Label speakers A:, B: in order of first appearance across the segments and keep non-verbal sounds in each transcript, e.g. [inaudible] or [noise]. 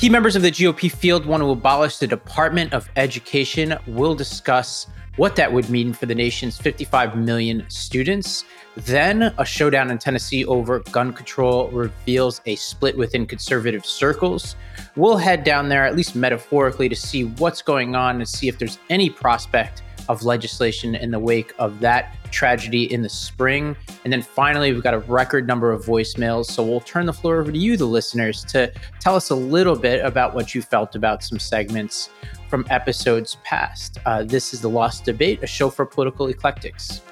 A: Key members of the GOP field want to abolish the Department of Education. We'll discuss what that would mean for the nation's 55 million students. Then, a showdown in Tennessee over gun control reveals a split within conservative circles. We'll head down there, at least metaphorically, to see what's going on and see if there's any prospect of legislation in the wake of that tragedy in the spring. And then finally, we've got a record number of voicemails. So we'll turn the floor over to you, the listeners, to tell us a little bit about what you felt about some segments from episodes past. Uh, this is The Lost Debate, a show for political eclectics.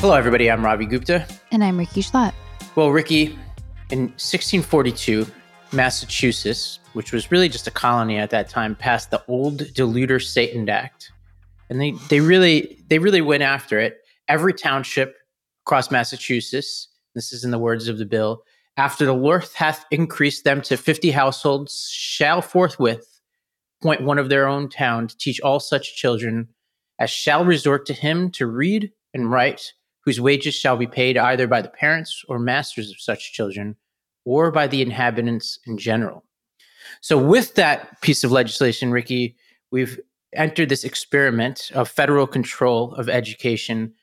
A: Hello, everybody. I'm Ravi Gupta.
B: And I'm Rikki Schlott.
A: Well, Rikki, in 1642, Massachusetts, which was really just a colony at that time, passed the Old Deluder Satan Act. And they, they really they really went after it. Every township across Massachusetts, this is in the words of the bill, after the Lord hath increased them to fifty households, shall forthwith appoint one of their own town to teach all such children as shall resort to him to read and write whose wages shall be paid either by the parents or masters of such children or by the inhabitants in general. So, with that piece of legislation, Rikki, we've entered this experiment of federal control of education.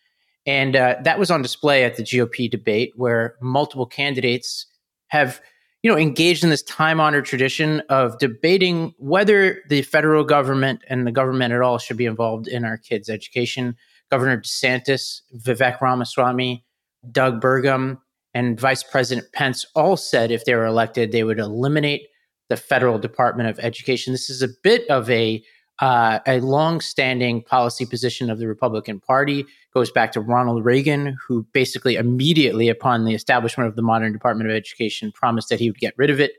A: And uh, that was on display at the GOP debate, where multiple candidates have you know engaged in this time honored tradition of debating whether the federal government and the government at all should be involved in our kids' education. Governor DeSantis, Vivek Ramaswamy, Doug Burgum, and Vice President Pence all said if they were elected, they would eliminate the federal Department of Education. This is a bit of a uh, a long-standing policy position of the Republican Party. Goes back to Ronald Reagan, who basically immediately upon the establishment of the modern Department of Education promised that he would get rid of it.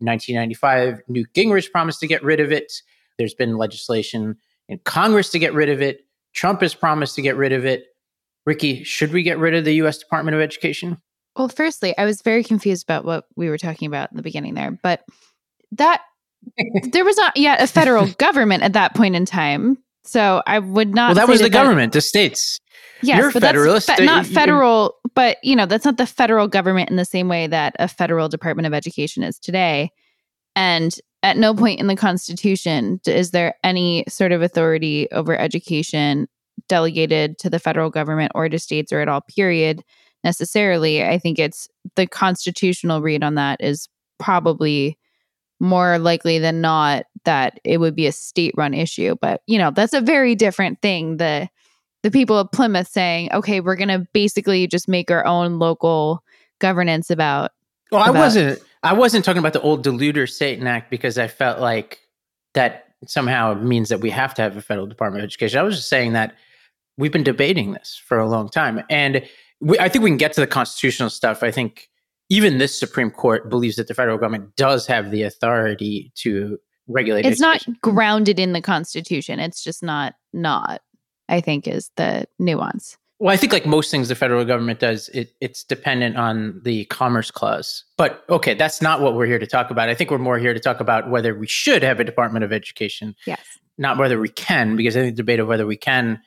A: In 1995, Newt Gingrich promised to get rid of it. There's been legislation in Congress to get rid of it. Trump has promised to get rid of it. Rikki, should we get rid of the U.S. Department of Education?
B: Well, firstly, I was very confused about what we were talking about in the beginning there, but that [laughs] there was not yet a federal government at that point in time. So I would not.
A: Well, that was the that, government, the states.
B: Yes, You're but federalist. That's fe- not federal, but you know that's not the federal government in the same way that a federal Department of Education is today. And at no point in the Constitution is there any sort of authority over education delegated to the federal government or to states or at all, period, necessarily. I think it's the constitutional read on that is probably more likely than not that it would be a state run issue. But, you know, that's a very different thing. The the people of Plymouth saying, okay, we're gonna basically just make our own local governance about
A: well, I wasn't. I wasn't talking about the old Deluder Satan Act because I felt like that somehow means that we have to have a federal Department of Education. I was just saying that we've been debating this for a long time, and we, I think we can get to the constitutional stuff. I think even this Supreme Court believes that the federal government does have the authority to regulate.
B: It's education. not grounded in the Constitution. It's just not not. I think is the nuance.
A: Well, I think like most things the federal government does, it, it's dependent on the Commerce Clause. But okay, that's not what we're here to talk about. I think we're more here to talk about whether we should have a Department of Education.
B: Yes.
A: Not whether we can, because I think the debate of whether we can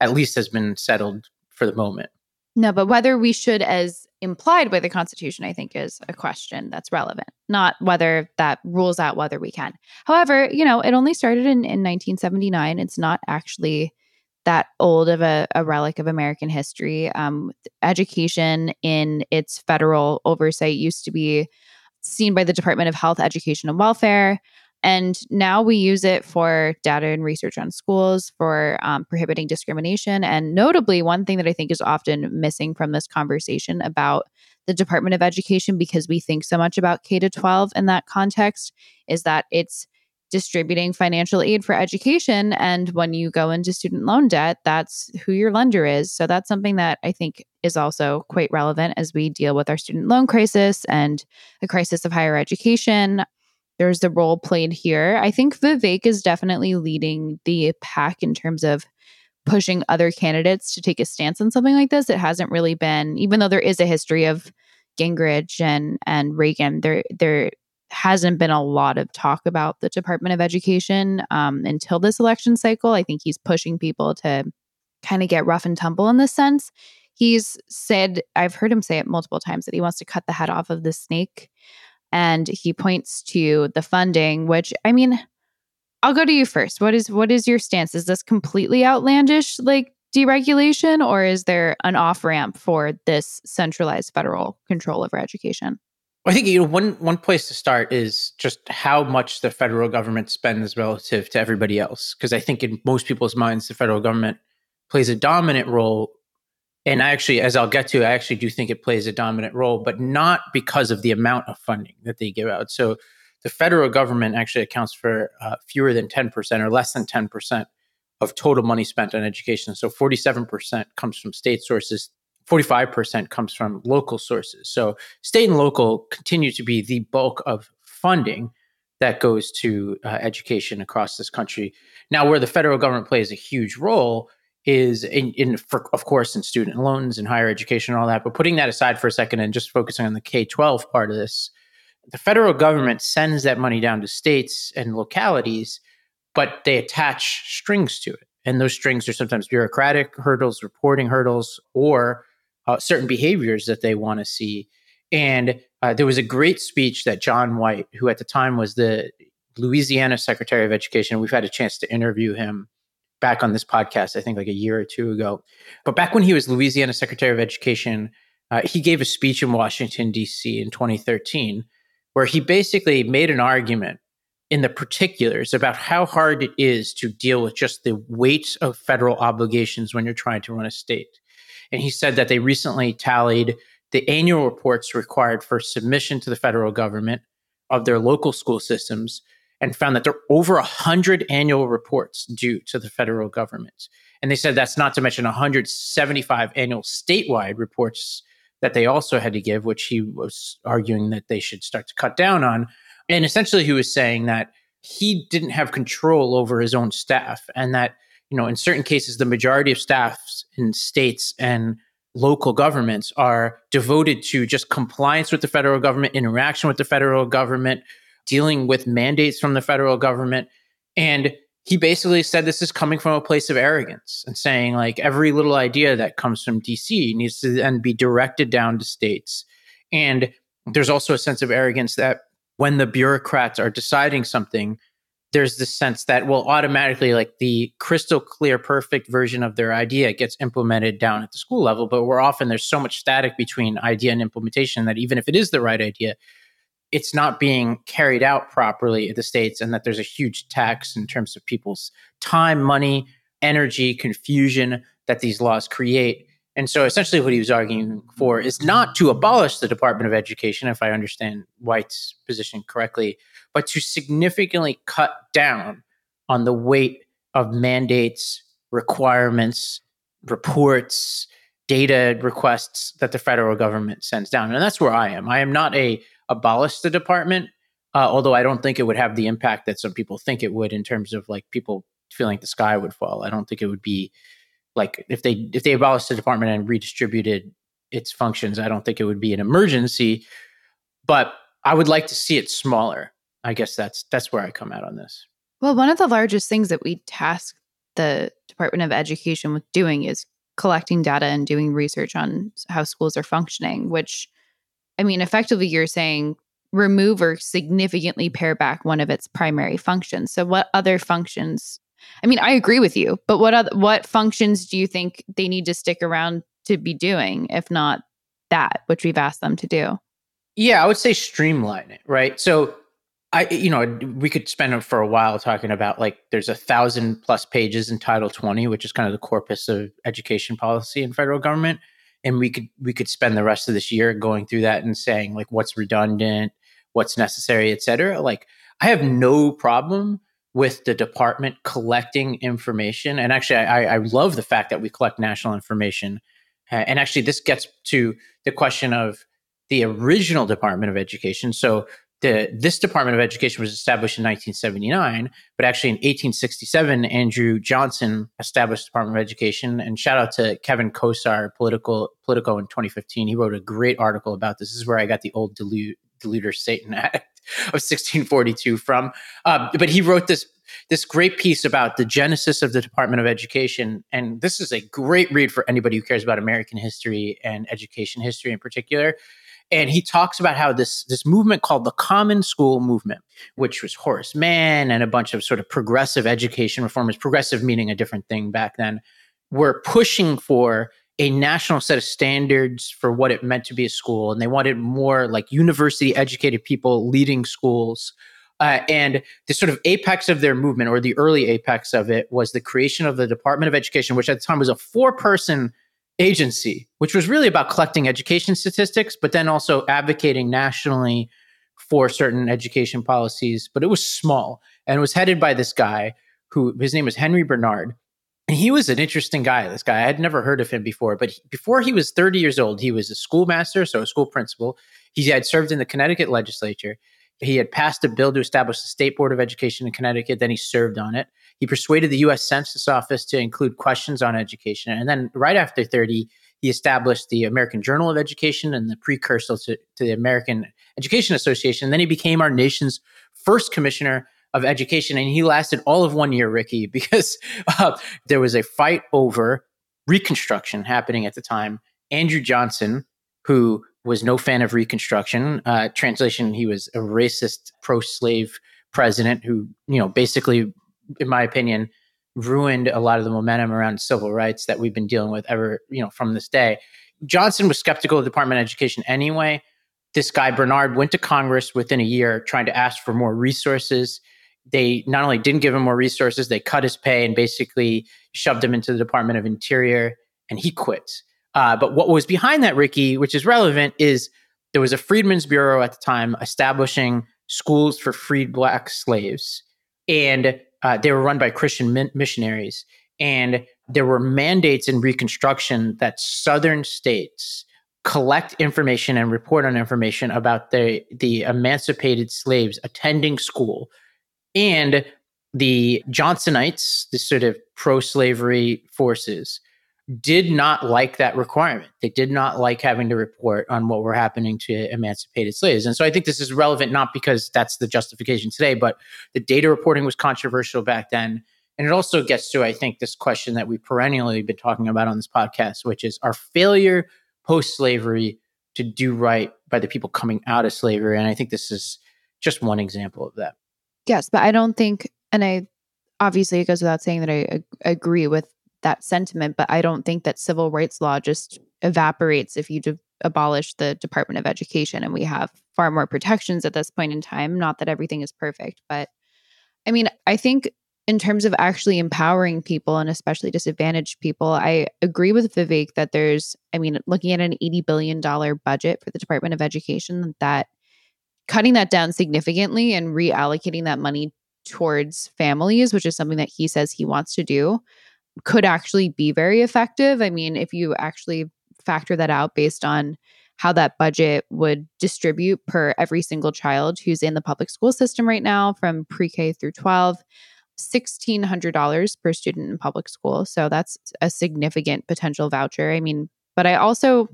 A: at least has been settled for the moment.
B: No, but whether we should, as implied by the Constitution, I think is a question that's relevant, not whether that rules out whether we can. However, you know, it only started in, in 1979. It's not actually that old of a, a relic of American history. Um, education in its federal oversight used to be seen by the Department of Health, Education, and Welfare. And now we use it for data and research on schools, for um, prohibiting discrimination. And notably, one thing that I think is often missing from this conversation about the Department of Education, because we think so much about K 12 in that context, is that it's distributing financial aid for education. And when you go into student loan debt, that's who your lender is. So that's something that I think is also quite relevant as we deal with our student loan crisis and the crisis of higher education. There's the role played here. I think Vivek is definitely leading the pack in terms of pushing other candidates to take a stance on something like this. It hasn't really been, even though there is a history of Gingrich and and Reagan, there there hasn't been a lot of talk about the Department of Education um, until this election cycle. I think he's pushing people to kind of get rough and tumble in this sense. He's said, I've heard him say it multiple times, that he wants to cut the head off of the snake. And he points to the funding, which I mean, I'll go to you first. What is what is your stance? Is this completely outlandish, like deregulation, or is there an off ramp for this centralized federal control over education?
A: I think you know one one place to start is just how much the federal government spends relative to everybody else. Because I think in most people's minds, the federal government plays a dominant role. And I actually, as I'll get to, I actually do think it plays a dominant role, but not because of the amount of funding that they give out. So the federal government actually accounts for uh, fewer than 10% or less than 10% of total money spent on education. So 47% comes from state sources, 45% comes from local sources. So state and local continue to be the bulk of funding that goes to uh, education across this country. Now, where the federal government plays a huge role is in, in for, of course, in student loans and higher education and all that. But putting that aside for a second and just focusing on the K 12 part of this, the federal government sends that money down to states and localities, but they attach strings to it. And those strings are sometimes bureaucratic hurdles, reporting hurdles, or uh, certain behaviors that they want to see. And uh, there was a great speech that John White, who at the time was the Louisiana Secretary of Education, we've had a chance to interview him back on this podcast, I think like a year or two ago. But back when he was Louisiana Secretary of Education, uh, he gave a speech in Washington, D.C. in 2013 where he basically made an argument in the particulars about how hard it is to deal with just the weight of federal obligations when you're trying to run a state. And he said that they recently tallied the annual reports required for submission to the federal government of their local school systems and found that there are over 100 annual reports due to the federal government. And they said that's not to mention 175 annual statewide reports that they also had to give, which he was arguing that they should start to cut down on. And essentially, he was saying that he didn't have control over his own staff, and that, you know, in certain cases, the majority of staffs in states and local governments are devoted to just compliance with the federal government, interaction with the federal government, dealing with mandates from the federal government. And he basically said this is coming from a place of arrogance and saying like every little idea that comes from DC needs to then be directed down to states. And there's also a sense of arrogance that when the bureaucrats are deciding something, there's this sense that well automatically like the crystal clear perfect version of their idea gets implemented down at the school level but we're often there's so much static between idea and implementation that even if it is the right idea it's not being carried out properly in the states and that there's a huge tax in terms of people's time money energy confusion that these laws create. And so essentially what he was arguing for is not to abolish the department of education if i understand white's position correctly but to significantly cut down on the weight of mandates requirements reports data requests that the federal government sends down. And that's where i am. I am not a abolish the department. Uh, although I don't think it would have the impact that some people think it would in terms of like people feeling like the sky would fall. I don't think it would be like if they if they abolished the department and redistributed its functions. I don't think it would be an emergency, but I would like to see it smaller. I guess that's that's where I come out on this.
B: Well, one of the largest things that we task the Department of Education with doing is collecting data and doing research on how schools are functioning, which I mean, effectively, you're saying remove or significantly pare back one of its primary functions. So, what other functions? I mean, I agree with you, but what other what functions do you think they need to stick around to be doing, if not that, which we've asked them to do?
A: Yeah, I would say streamline it, right? So, I, you know, we could spend for a while talking about like there's a thousand plus pages in Title 20, which is kind of the corpus of education policy in federal government and we could we could spend the rest of this year going through that and saying like what's redundant what's necessary et cetera. Like i have no problem with the department collecting information. And actually i, I love the fact that we collect national information. And actually this gets to the question of the original department of education. So the, this Department of Education was established in 1979, but actually in 1867, Andrew Johnson established the Department of Education. And shout out to Kevin Kosar, political Politico in 2015. He wrote a great article about this. This is where I got the old Deluder Satan [laughs] Act of 1642 from. Uh, but he wrote this this great piece about the genesis of the Department of Education. And this is a great read for anybody who cares about American history and education history in particular. And he talks about how this this movement called the Common School Movement, which was Horace Mann and a bunch of sort of progressive education reformers, progressive meaning a different thing back then, were pushing for a national set of standards for what it meant to be a school. And they wanted more like university educated people leading schools. Uh, and the sort of apex of their movement, or the early apex of it, was the creation of the Department of Education, which at the time was a four person agency, which was really about collecting education statistics, but then also advocating nationally for certain education policies. But it was small and was headed by this guy who his name was Henry Barnard. And he was an interesting guy. This guy, I had never heard of him before, but he, before he was 30 years old, he was a schoolmaster, so a school principal. He had served in the Connecticut legislature. He had passed a bill to establish the State Board of Education in Connecticut. Then he served on it. He persuaded the U.S. Census Office to include questions on education. And then right after 30, he established the American Journal of Education and the precursor to, to the American Education Association. And then he became our nation's first commissioner of education. And he lasted all of one year, Rikki, [laughs] because uh, there was a fight over Reconstruction happening at the time. Andrew Johnson, who was no fan of Reconstruction, uh, translation, he was a racist pro slave president who, you know, basically in my opinion, ruined a lot of the momentum around civil rights that we've been dealing with ever, you know, from this day. Johnson was skeptical of Department of Education anyway. This guy, Barnard, went to Congress within a year trying to ask for more resources. They not only didn't give him more resources, they cut his pay and basically shoved him into the Department of Interior, and he quit. Uh, but what was behind that, Rikki, which is relevant, is there was a Freedmen's Bureau at the time establishing schools for freed black slaves. And uh, they were run by Christian min- missionaries, and there were mandates in Reconstruction that Southern states collect information and report on information about the the emancipated slaves attending school, and the Johnsonites, the sort of pro-slavery forces, did not like that requirement. They did not like having to report on what were happening to emancipated slaves. And so I think this is relevant not because that's the justification today, but the data reporting was controversial back then. And it also gets to, I think, this question that we've perennially been talking about on this podcast, which is our failure post slavery to do right by the people coming out of slavery. And I think this is just one example of that.
B: Yes, but I don't think, and I obviously it goes without saying that I agree with that sentiment, but I don't think that civil rights law just evaporates if you de- abolish the Department of Education and we have far more protections at this point in time. Not that everything is perfect, but I mean, I think in terms of actually empowering people and especially disadvantaged people, I agree with Vivek that there's, I mean, looking at an $80 billion budget for the Department of Education, that cutting that down significantly and reallocating that money towards families, which is something that he says he wants to do, could actually be very effective. I mean, if you actually factor that out based on how that budget would distribute per every single child who's in the public school system right now from pre-K through 12, $1600 per student in public school. So that's a significant potential voucher. I mean, but I also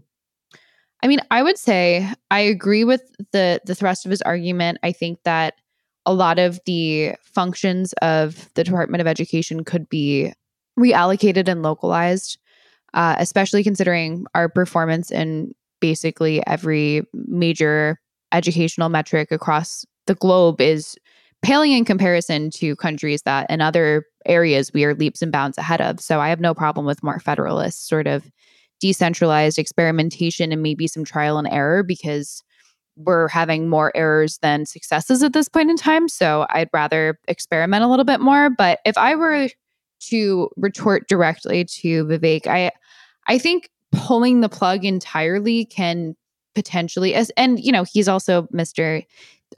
B: I mean, I would say I agree with the the thrust of his argument. I think that a lot of the functions of the Department of Education could be reallocated and localized, uh, especially considering our performance in basically every major educational metric across the globe is paling in comparison to countries that in other areas we are leaps and bounds ahead of. So I have no problem with more federalist sort of decentralized experimentation and maybe some trial and error because we're having more errors than successes at this point in time. So I'd rather experiment a little bit more. But if I were to retort directly to Vivek, I I think pulling the plug entirely can potentially as and you know, he's also Mr.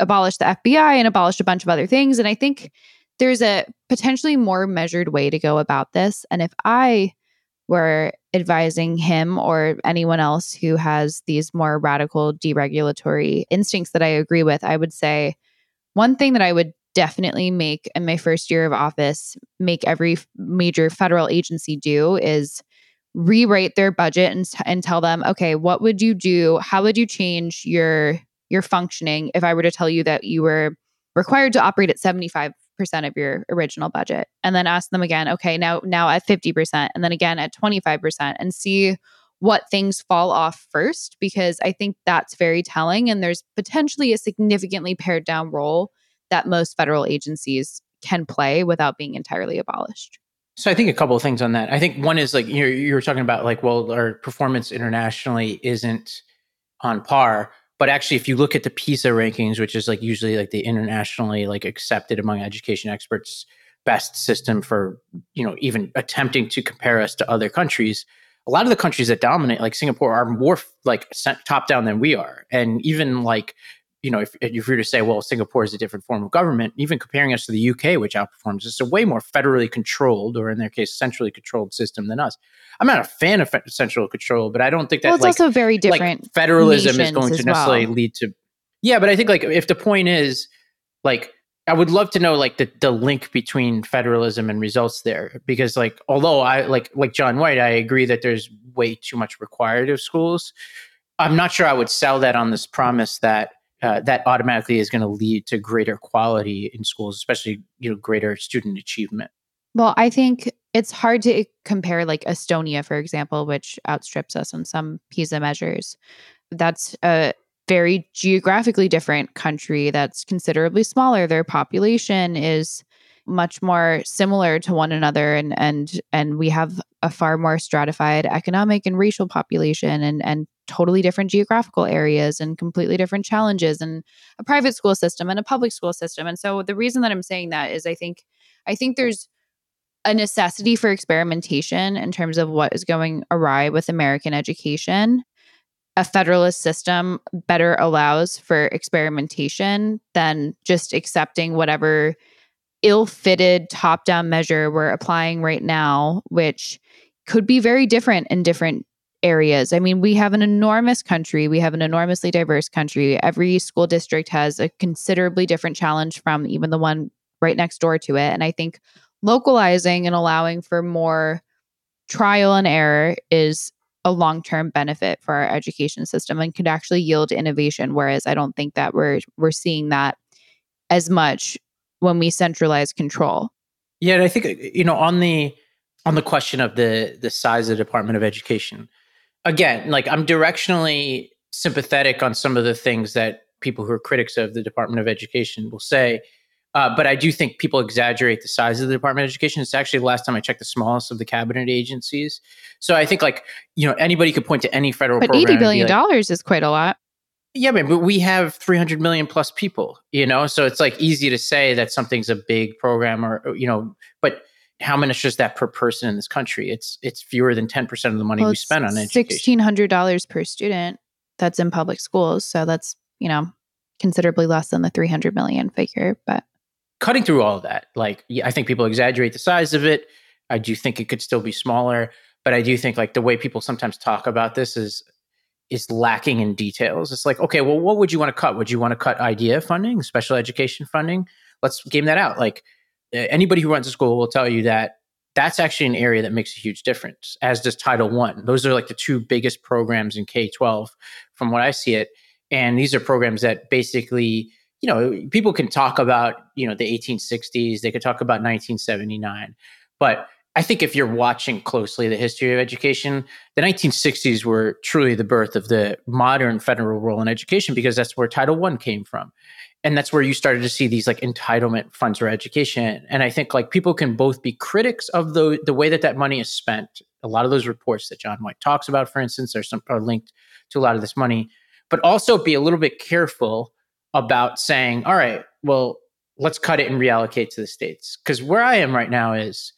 B: abolished the FBI and abolished a bunch of other things. And I think there's a potentially more measured way to go about this. And if I were advising him or anyone else who has these more radical deregulatory instincts that I agree with, I would say one thing that I would definitely make in my first year of office make every major federal agency do is rewrite their budget and, and tell them okay what would you do? How would you change your your functioning if i were to tell you that you were required to operate at 75% of your original budget? And then ask them again okay now now at 50% and then again at 25% and see what things fall off first because i think that's very telling and there's potentially a significantly pared down role that most federal agencies can play without being entirely abolished
A: so I think a couple of things on that. I think one is like you're you're talking about like well our performance internationally isn't on par, but actually if you look at the PISA rankings, which is like usually like the internationally like accepted among education experts best system for you know even attempting to compare us to other countries, a lot of the countries that dominate like Singapore are more like top down than we are, and even like you know, if, if you were to say, well, Singapore is a different form of government, even comparing us to the UK, which outperforms, it's a way more federally controlled, or in their case, centrally controlled system than us. I'm not a fan of central control, but I don't think that
B: well, it's
A: like,
B: also very different.
A: Like federalism is going to necessarily well. lead to. Yeah, but I think like if the point is like I would love to know like the the link between federalism and results there because like although I like like John White, I agree that there's way too much required of schools. I'm not sure I would sell that on this promise that uh, that automatically is going to lead to greater quality in schools, especially you know greater student achievement.
B: Well, I think it's hard to compare like Estonia, for example, which outstrips us on some PISA measures. That's a very geographically different country that's considerably smaller. Their population is much more similar to one another and and and we have a far more stratified economic and racial population and and totally different geographical areas and completely different challenges and a private school system and a public school system. And so the reason that i'm saying that is i think i think there's a necessity for experimentation in terms of what is going awry with american education. A federalist system better allows for experimentation than just accepting whatever ill-fitted top-down measure we're applying right now which could be very different in different areas. I mean, we have an enormous country, we have an enormously diverse country. Every school district has a considerably different challenge from even the one right next door to it. And I think localizing and allowing for more trial and error is a long-term benefit for our education system and could actually yield innovation whereas I don't think that we're we're seeing that as much when we centralize control.
A: Yeah, and I think you know on the on the question of the the size of the Department of Education, again, like I'm directionally sympathetic on some of the things that people who are critics of the Department of Education will say. Uh, but I do think people exaggerate the size of the Department of Education. It's actually the last time I checked the smallest of the cabinet agencies. So I think like you know anybody could point to any federal.
B: But eighty billion dollars like, is quite a lot.
A: Yeah, man, but we have 300 million plus people, you know, so it's like easy to say that something's a big program or, you know, but how much is that per person in this country? It's it's fewer than 10% of the money well, we spend on education.
B: $1,600 per student that's in public schools. So that's, you know, considerably less than the 300 million figure, but
A: cutting through all of that, like yeah, I think people exaggerate the size of it. I do think it could still be smaller, but I do think like the way people sometimes talk about this is is lacking in details. It's like, okay, well, what would you want to cut? Would you want to cut IDEA funding, special education funding? Let's game that out. Like anybody who runs a school will tell you that that's actually an area that makes a huge difference, as does Title One. Those are like the two biggest programs in K 12 from what I see it. And these are programs that basically, you know, people can talk about, you know, the 1860s, they could talk about 1979, but I think if you're watching closely the history of education, the 1960s were truly the birth of the modern federal role in education because that's where Title I came from. And that's where you started to see these like entitlement funds for education. And I think like people can both be critics of the the way that that money is spent. A lot of those reports that John White talks about, for instance, are some are linked to a lot of this money, but also be a little bit careful about saying, all right, well, let's cut it and reallocate to the states. Because where I am right now is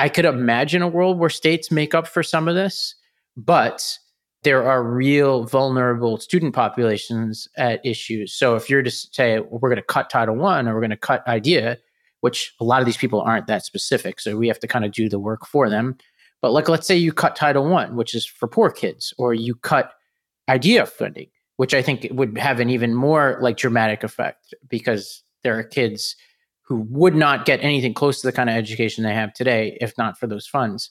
A: I could imagine a world where states make up for some of this, but there are real vulnerable student populations at issues. So if you're to say well, we're going to cut Title One or we're going to cut IDEA, which a lot of these people aren't that specific, so we have to kind of do the work for them. But like, let's say you cut Title One, which is for poor kids, or you cut IDEA funding, which I think would have an even more like dramatic effect because there are kids who would not get anything close to the kind of education they have today if not for those funds,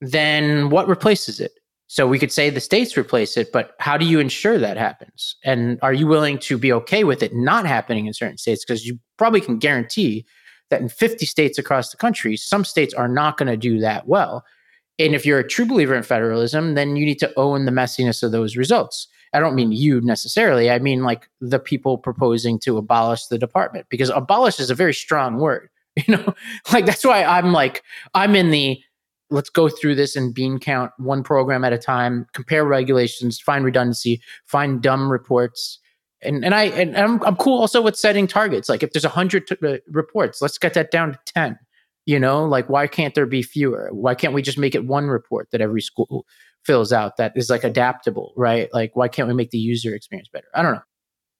A: then what replaces it? So we could say the states replace it, but how do you ensure that happens? And are you willing to be okay with it not happening in certain states? Because you probably can guarantee that in 50 states across the country, some states are not going to do that well. And if you're a true believer in federalism, then you need to own the messiness of those results. I don't mean you necessarily. I mean like the people proposing to abolish the department because abolish is a very strong word. [laughs] You know, like that's why I'm like I'm in the let's go through this and bean count one program at a time, compare regulations, find redundancy, find dumb reports. And and I and I'm I'm cool also with setting targets. Like if there's a hundred t- uh, reports, let's get that down to ten. You know, like why can't there be fewer? Why can't we just make it one report that every school fills out that is like adaptable, right? Like, why can't we make the user experience better? I don't know.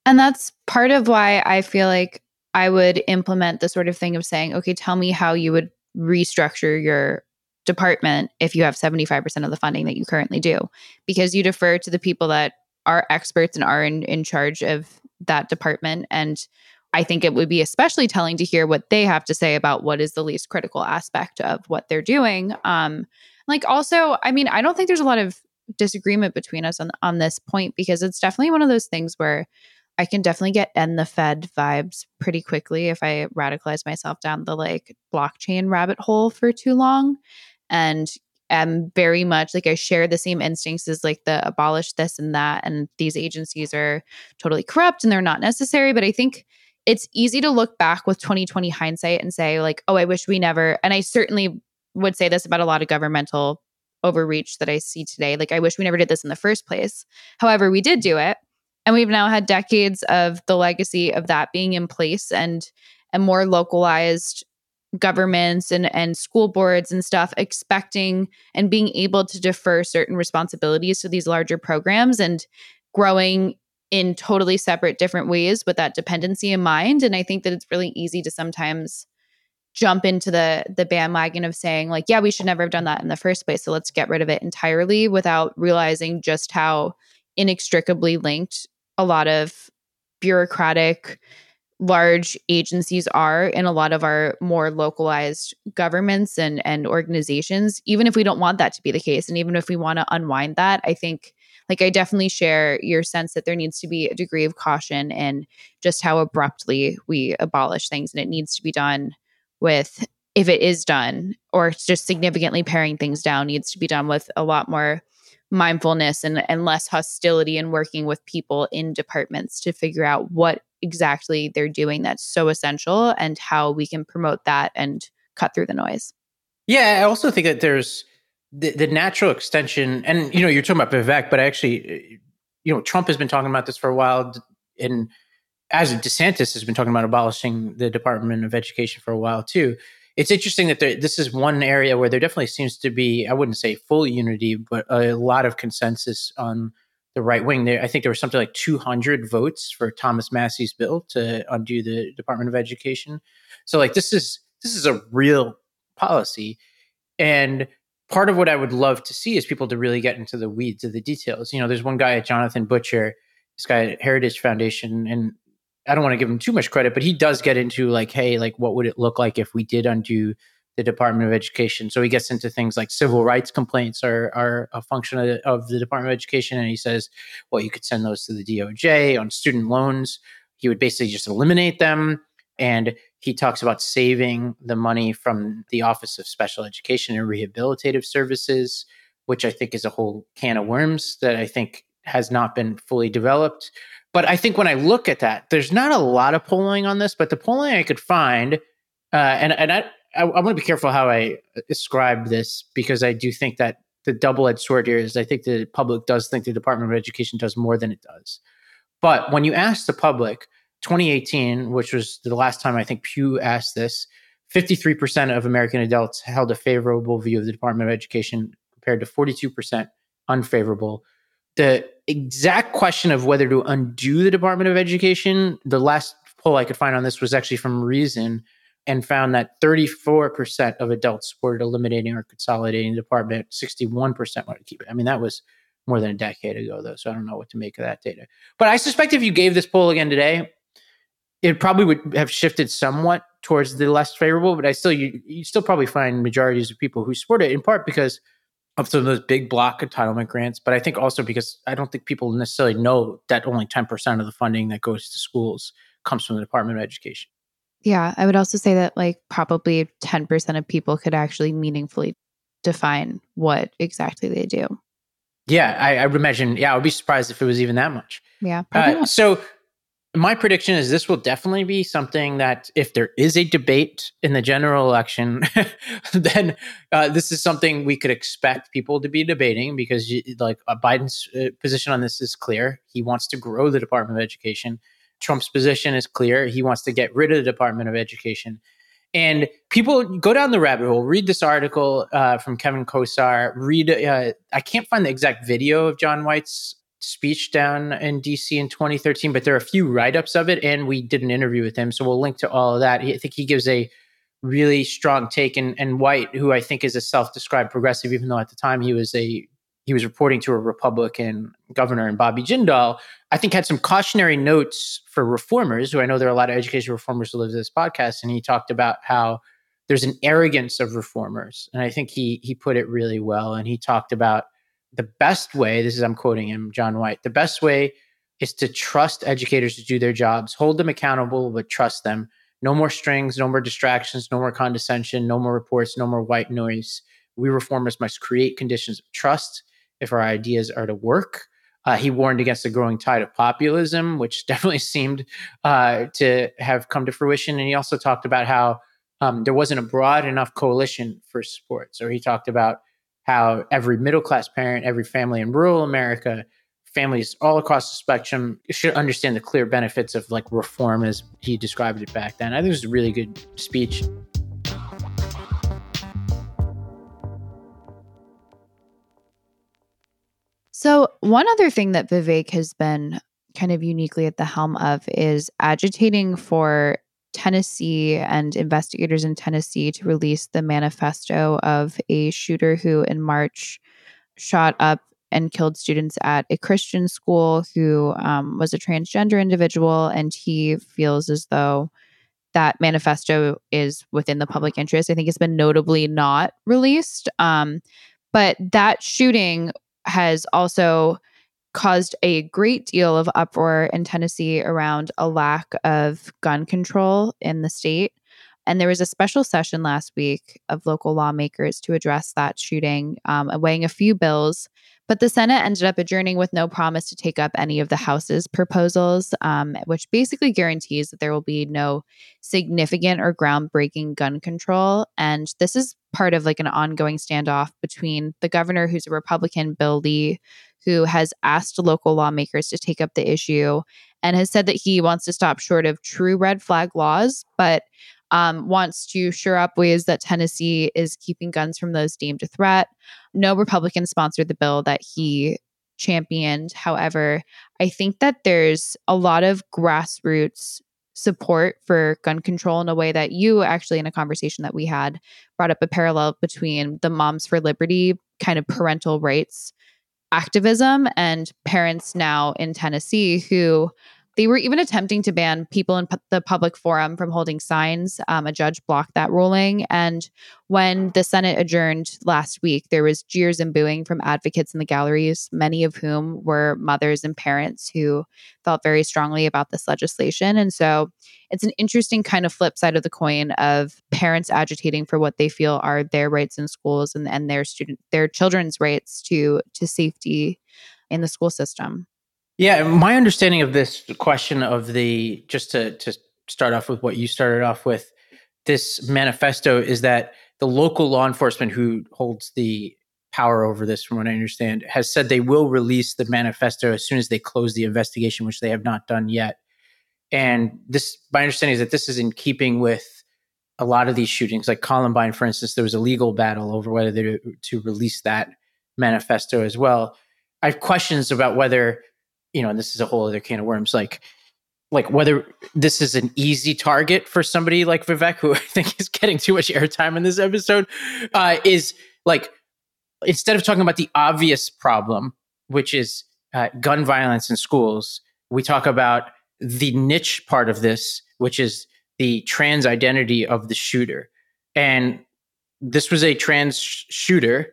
B: And that's part of why I feel like I would implement the sort of thing of saying, okay, tell me how you would restructure your department if you have 75% of the funding that you currently do, because you defer to the people that are experts and are in, in charge of that department. And I think it would be especially telling to hear what they have to say about what is the least critical aspect of what they're doing. Um, like also, I mean, I don't think there's a lot of disagreement between us on on this point because it's definitely one of those things where I can definitely get end the Fed vibes pretty quickly if I radicalize myself down the like blockchain rabbit hole for too long. And am very much like I share the same instincts as like the abolish this and that. And these agencies are totally corrupt and they're not necessary. But I think it's easy to look back with 2020 hindsight and say, like, oh, I wish we never. And I certainly would say this about a lot of governmental overreach that I see today. Like, I wish we never did this in the first place. However, we did do it. And we've now had decades of the legacy of that being in place and and more localized governments and, and school boards and stuff expecting and being able to defer certain responsibilities to these larger programs and growing in totally separate different ways with that dependency in mind. And I think that it's really easy to sometimes jump into the the bandwagon of saying like yeah we should never have done that in the first place so let's get rid of it entirely without realizing just how inextricably linked a lot of bureaucratic large agencies are in a lot of our more localized governments and and organizations even if we don't want that to be the case and even if we want to unwind that i think like i definitely share your sense that there needs to be a degree of caution in just how abruptly we abolish things and it needs to be done with if it is done or just significantly paring things down needs to be done with a lot more mindfulness and, and less hostility and working with people in departments to figure out what exactly they're doing that's so essential and how we can promote that and cut through the noise.
A: Yeah, I also think that there's the, the natural extension, and you know, you're talking about Vivek, but actually, you know, Trump has been talking about this for a while, and as DeSantis has been talking about abolishing the Department of Education for a while too. It's interesting that there, this is one area where there definitely seems to be, I wouldn't say full unity, but a lot of consensus on the right wing. There, I think there was something like 200 votes for Thomas Massie's bill to undo the Department of Education. So, like, this is this is a real policy, and part of what I would love to see is people to really get into the weeds of the details. You know, there's one guy, at Jonathan Butcher, this guy at Heritage Foundation, and I don't want to give him too much credit, but he does get into like, hey, like what would it look like if we did undo the Department of Education? So he gets into things like civil rights complaints are are a function of the, of the Department of Education, and he says, well, you could send those to the DOJ on student loans. He would basically just eliminate them, and he talks about saving the money from the Office of Special Education and Rehabilitative Services, which I think is a whole can of worms that I think has not been fully developed. But I think when I look at that, there's not a lot of polling on this, but the polling I could find, uh, and and I, I, I want to be careful how I describe this because I do think that the double-edged sword here is I think the public does think the Department of Education does more than it does. But when you ask the public, 2018, which was the last time I think Pew asked this, 53% of American adults held a favorable view of the Department of Education compared to 42% unfavorable the exact question of whether to undo the Department of Education, the last poll I could find on this was actually from Reason and found that 34% of adults supported eliminating or consolidating the department, 61% wanted to keep it. I mean, that was more than a decade ago, though, so I don't know what to make of that data. But I suspect if you gave this poll again today, it probably would have shifted somewhat towards the less favorable, but I still you you still probably find majorities of people who support it in part because of some of those big block entitlement grants, but I think also because I don't think people necessarily know that only 10% of the funding that goes to schools comes from the Department of Education.
B: Yeah, I would also say that like probably 10% of people could actually meaningfully define what exactly they do.
A: Yeah, I, I would imagine. Yeah, I would be surprised if it was even that much.
B: Yeah.
A: Uh, so my prediction is this will definitely be something that if there is a debate in the general election, [laughs] then uh, this is something we could expect people to be debating because like uh, Biden's uh, position on this is clear. He wants to grow the Department of Education. Trump's position is clear. He wants to get rid of the Department of Education. And people go down the rabbit hole, read this article uh, from Kevin Kosar, read, uh, I can't find the exact video of John White's speech down in DC in 2013, but there are a few write ups of it. And we did an interview with him. So we'll link to all of that. I think he gives a really strong take. And, and White, who I think is a self described progressive, even though at the time he was a he was reporting to a Republican governor and Bobby Jindal, I think had some cautionary notes for reformers, who I know there are a lot of education reformers who live to this podcast. And he talked about how there's an arrogance of reformers. And I think he he put it really well. And he talked about the best way, this is I'm quoting him, John White, the best way is to trust educators to do their jobs, hold them accountable, but trust them. No more strings, no more distractions, no more condescension, no more reports, no more white noise. We reformers must create conditions of trust if our ideas are to work. Uh, he warned against the growing tide of populism, which [laughs] definitely seemed uh, to have come to fruition. And he also talked about how um, there wasn't a broad enough coalition for sports. Or he talked about how every middle class parent, every family in rural America, families all across the spectrum should understand the clear benefits of like reform as he described it back then. I think it was a really good speech.
B: So, one other thing that Vivek has been kind of uniquely at the helm of is agitating for Tennessee and investigators in Tennessee to release the manifesto of a shooter who in March shot up and killed students at a Christian school who um, was a transgender individual. And he feels as though that manifesto is within the public interest. I think it's been notably not released. Um, but that shooting has also caused a great deal of uproar in Tennessee around a lack of gun control in the state. And there was a special session last week of local lawmakers to address that shooting, um, weighing a few bills. But the Senate ended up adjourning with no promise to take up any of the House's proposals, um, which basically guarantees that there will be no significant or groundbreaking gun control. And this is part of like an ongoing standoff between the governor, who's a Republican, Bill Lee, who has asked local lawmakers to take up the issue and has said that he wants to stop short of true red flag laws, but um, wants to shore up ways that Tennessee is keeping guns from those deemed a threat. No Republican sponsored the bill that he championed. However, I think that there's a lot of grassroots support for gun control in a way that you actually, in a conversation that we had, brought up a parallel between the Moms for Liberty kind of parental rights activism and parents now in Tennessee who they were even attempting to ban people in the public forum from holding signs. Um, a judge blocked that ruling. And when the Senate adjourned last week, there was jeers and booing from advocates in the galleries, many of whom were mothers and parents who felt very strongly about this legislation. And so it's an interesting kind of flip side of the coin of parents agitating for what they feel are their rights in schools and, and their student their children's rights to to safety in the school system.
A: Yeah, my understanding of this question of the just to to start off with what you started off with, this manifesto is that the local law enforcement who holds the power over this, from what I understand, has said they will release the manifesto as soon as they close the investigation, which they have not done yet. And this, my understanding is that this is in keeping with a lot of these shootings, like Columbine, for instance. There was a legal battle over whether to, to release that manifesto as well. I have questions about whether you know, and this is a whole other can of worms, like like whether this is an easy target for somebody like Vivek, who [laughs] I think is getting too much airtime in this episode, uh, is like instead of talking about the obvious problem, which is uh, gun violence in schools, we talk about the niche part of this, which is the trans identity of the shooter. And this was a trans sh- shooter,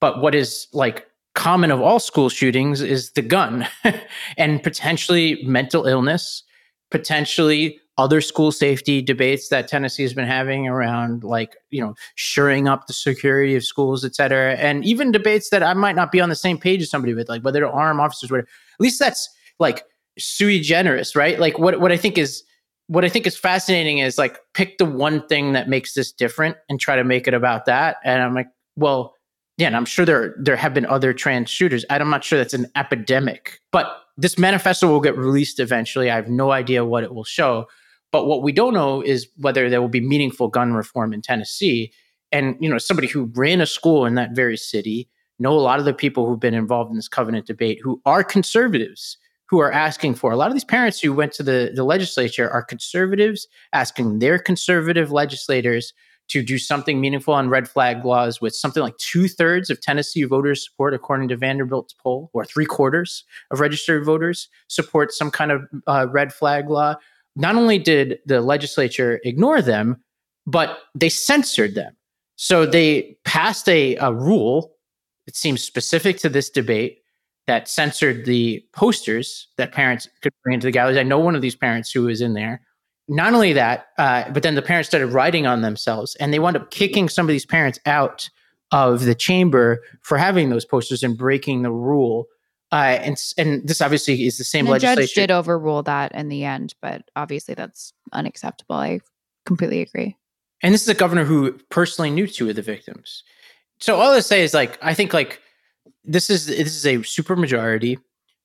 A: but what is like common of all school shootings is the gun [laughs] and potentially mental illness, potentially other school safety debates that Tennessee has been having around like, you know, shoring up the security of schools, et cetera. And even debates that I might not be on the same page as somebody with, like whether to arm officers, whatever. At least that's like sui generis, right? Like what what I think is what I think is fascinating is like pick the one thing that makes this different and try to make it about that. And I'm like, well, yeah, and I'm sure there there have been other trans shooters. I'm not sure that's an epidemic, but this manifesto will get released eventually. I have no idea what it will show. But what we don't know is whether there will be meaningful gun reform in Tennessee. And, you know, somebody who ran a school in that very city, know a lot of the people who've been involved in this covenant debate who are conservatives who are asking for a lot of these parents who went to the, the legislature are conservatives asking their conservative legislators to do something meaningful on red flag laws with something like two thirds of Tennessee voters support, according to Vanderbilt's poll, or three quarters of registered voters support some kind of uh, red flag law. Not only did the legislature ignore them, but they censored them. So they passed a, a rule that seems specific to this debate that censored the posters that parents could bring into the galleries. I know one of these parents who was in there not only that, uh, but then the parents started writing on themselves, and they wound up kicking some of these parents out of the chamber for having those posters and breaking the rule. Uh, and and this obviously is the same
B: and the
A: legislation.
B: judge did overrule that in the end, but obviously that's unacceptable. I completely agree.
A: And this is a governor who personally knew two of the victims. So all I say is like I think like this is this is a super majority,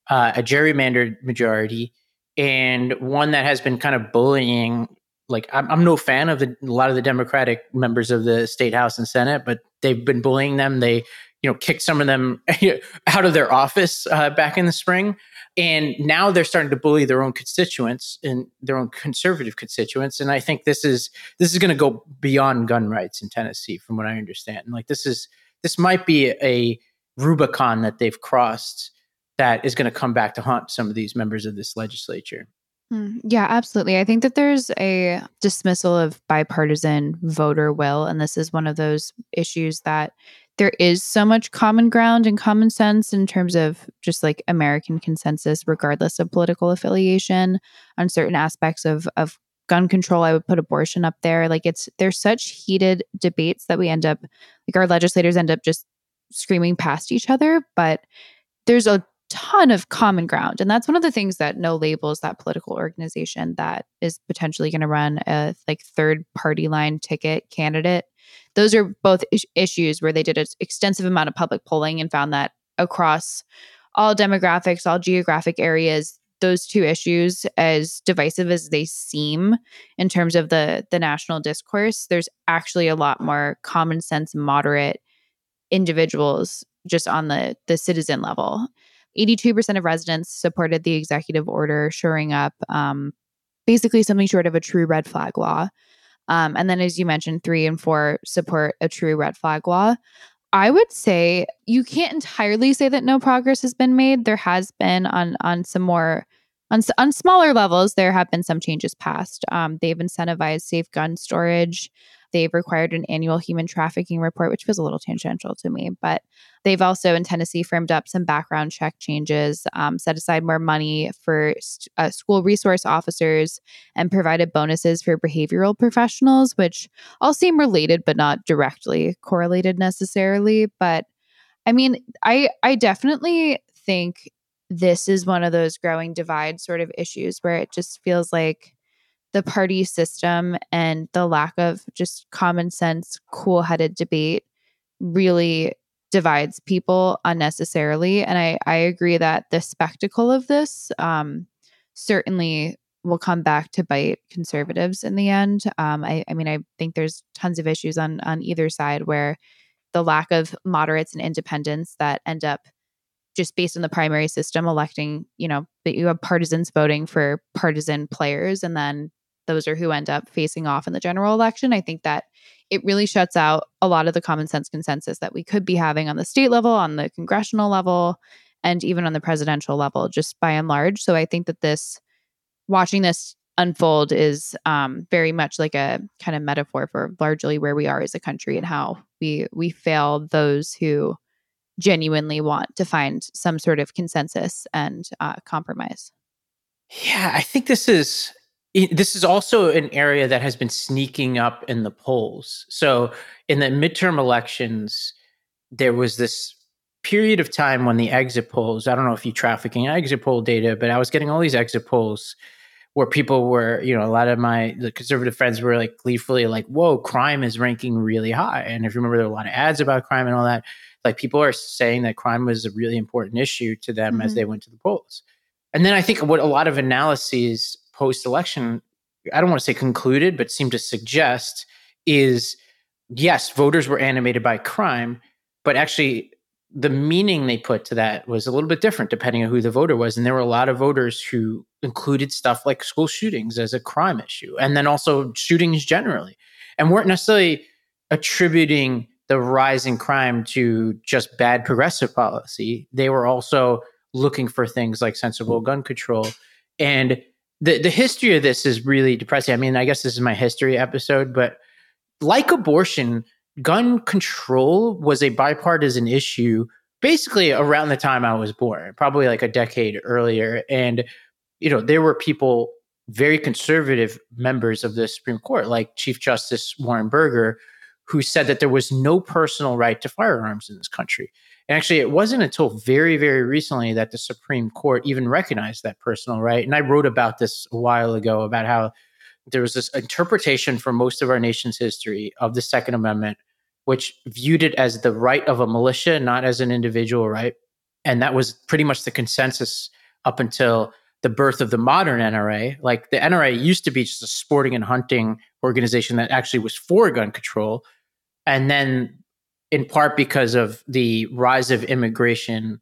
A: uh, a gerrymandered majority and one that has been kind of bullying. Like I'm, I'm no fan of the, a lot of the Democratic members of the state house and Senate, but they've been bullying them. They, you know, kicked some of them [laughs] out of their office uh, back in the spring, and now they're starting to bully their own constituents and their own conservative constituents. And I think this is this is going to go beyond gun rights in Tennessee, from what I understand. And like this is this might be a Rubicon that they've crossed that is going to come back to haunt some of these members of this legislature.
B: Mm, yeah, absolutely. I think that there's a dismissal of bipartisan voter will. And this is one of those issues that there is so much common ground and common sense in terms of just like American consensus, regardless of political affiliation, on certain aspects of, of gun control. I would put abortion up there. Like it's, there's such heated debates that we end up, like our legislators end up just screaming past each other. But there's a ton of common ground. And that's one of the things that No Labels, that political organization that is potentially going to run a like third party line ticket candidate. Those are both is- issues where they did an extensive amount of public polling and found that across all demographics, all geographic areas, those two issues as divisive as they seem in terms of the the national discourse there's actually a lot more common sense moderate individuals just on the the citizen level 82% of residents supported the executive order shoring up um, basically something short of a true red flag law. Um, and then, as you mentioned, three and four support a true red flag law. I would say you can't entirely say that no progress has been made. There has been on on some more on on smaller levels. There have been some changes passed. Um, they've incentivized safe gun storage. They've required an annual human trafficking report, which was a little tangential to me. But they've also in Tennessee firmed up some background check changes, um, set aside more money for st- uh, school resource officers, and provided bonuses for behavioral professionals, which all seem related but not directly correlated necessarily. But I mean, I I definitely think this is one of those growing divide sort of issues where it just feels like the party system and the lack of just common sense, cool headed debate really divides people unnecessarily. And I, I agree that the spectacle of this um, certainly will come back to bite conservatives in the end. Um, I, I mean, I think there's tons of issues on on either side where the lack of moderates and independents that end up just based on the primary system electing, you know, that you have partisans voting for partisan players and then those are who end up facing off in the general election. I think that it really shuts out a lot of the common sense consensus that we could be having on the state level, on the congressional level, and even on the presidential level, just by and large. So I think that this, watching this unfold, is um, very much like a kind of metaphor for largely where we are as a country and how we we fail those who genuinely want to find some sort of consensus and uh, compromise.
A: Yeah, I think this is this is also an area that has been sneaking up in the polls. So in the midterm elections, there was this period of time when the exit polls, I don't know if you're trafficking exit poll data, but I was getting all these exit polls where people were, you know, a lot of my the conservative friends were like gleefully like, whoa, crime is ranking really high. And if you remember, there were a lot of ads about crime and all that. Like people are saying that crime was a really important issue to them mm-hmm. as they went to the polls. And then I think what a lot of analyses post election, I don't want to say concluded, but seem to suggest is yes, voters were animated by crime, but actually the meaning they put to that was a little bit different depending on who the voter was. And there were a lot of voters who included stuff like school shootings as a crime issue, and then also shootings generally, and weren't necessarily attributing the rise in crime to just bad progressive policy. They were also looking for things like sensible gun control. And the, the history of this is really depressing. I mean, I guess this is my history episode, but like abortion, gun control was a bipartisan issue basically around the time I was born, probably like a decade earlier. And, you know, there were people, very conservative members of the Supreme Court, like Chief Justice Warren Burger, who said that there was no personal right to firearms in this country. And actually, it wasn't until very, very recently that the Supreme Court even recognized that personal right. And I wrote about this a while ago about how there was this interpretation for most of our nation's history of the Second Amendment which viewed it as the right of a militia, not as an individual right. And that was pretty much the consensus up until the birth of the modern NRA. Like the NRA used to be just a sporting and hunting organization that actually was for gun control. And then, in part because of the rise of immigration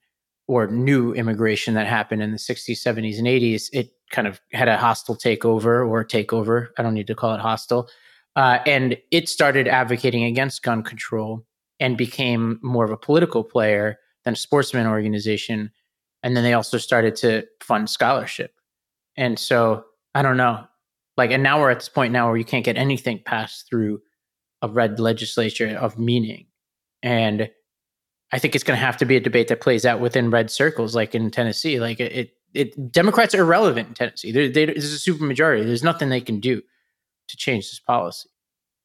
A: or new immigration that happened in the 60s, 70s, and 80s, it kind of had a hostile takeover or takeover. I don't need to call it hostile. Uh, and it started advocating against gun control and became more of a political player than a sportsman organization. And then they also started to fund scholarship. And so I don't know. Like, and now we're at this point now where you can't get anything passed through a red legislature of meaning. And I think it's going to have to be a debate that plays out within red circles, like in Tennessee. Like it, it, Democrats are irrelevant in Tennessee. They, they, this is a supermajority. There's nothing they can do to change this policy.